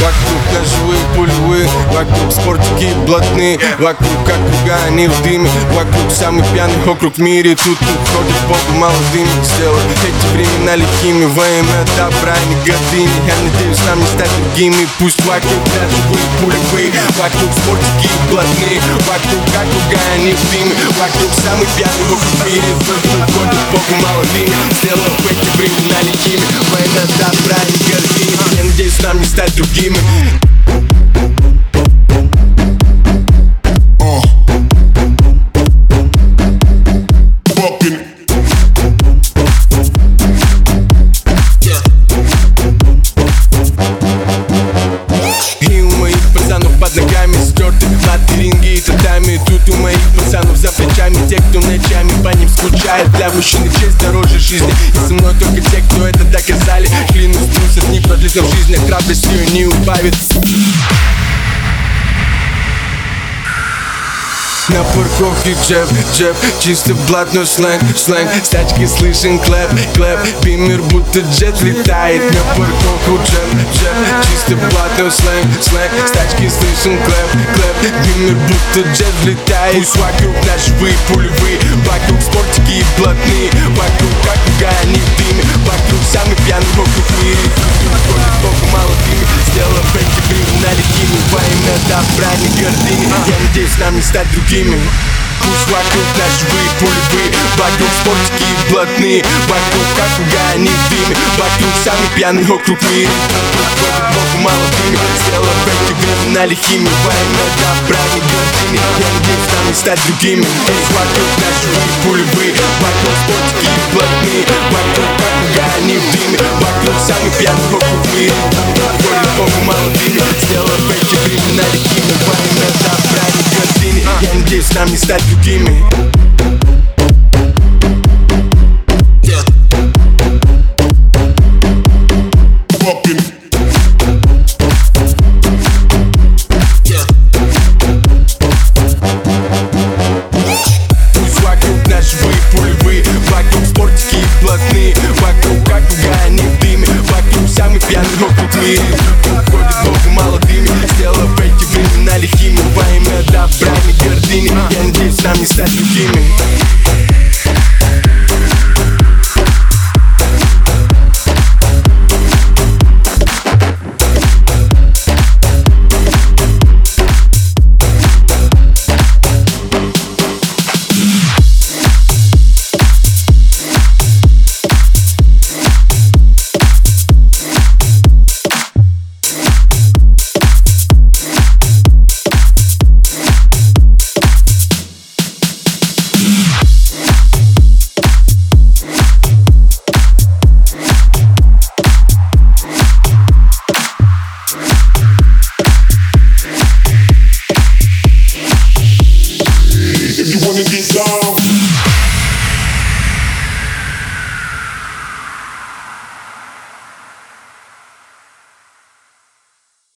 Вокруг ножевые пулевые Вокруг спортики блатные Вокруг как круга, они в дыме Вокруг самый пьяный округ в мире. Тут уходит богу молодыми Сделай эти времена лихими. Во имя добра и гордыни Я надеюсь нам не стать другими. Пусть вокруг ножевые пулевые Вокруг спортики блатные Вокруг как круга, они в дыме Вокруг самый пьяный округ в мире. Тут уходит богу молодыми Сделай эти времена лихими. Во имя добра и гордыни Я надеюсь нам не стать другими screaming. Скучает Для мужчины честь дороже жизни. И со мной только те, кто это доказали Клянусь, трусость не продлит жизни Храбрость ее не убавит. На парковке jab, jab, чисто блатной сленг, сленг С тачки слышен clap, clap, бимер будто jet летает. На парковку jab, jab, чисто блатной сленг, сленг С тачки слышен clap, clap, бимер будто jet летает. Пусть вокруг ножевые пулевые, вокруг нам не стать другими. Пусть вокруг ножевые пулевые Вокруг спортики и блатные Вокруг как они в дыме Вокруг самый пьяный округ в мире. Ходит богу молодыми Сделав эти времена лихими Во имя добра не гордыми Я надеюсь нам не стать другими. Пусть вокруг ножевые пулевые Вокруг спортики и блатные Вокруг как они в дыме Вокруг самый пьяный округ в Я надеюсь нам не to get down.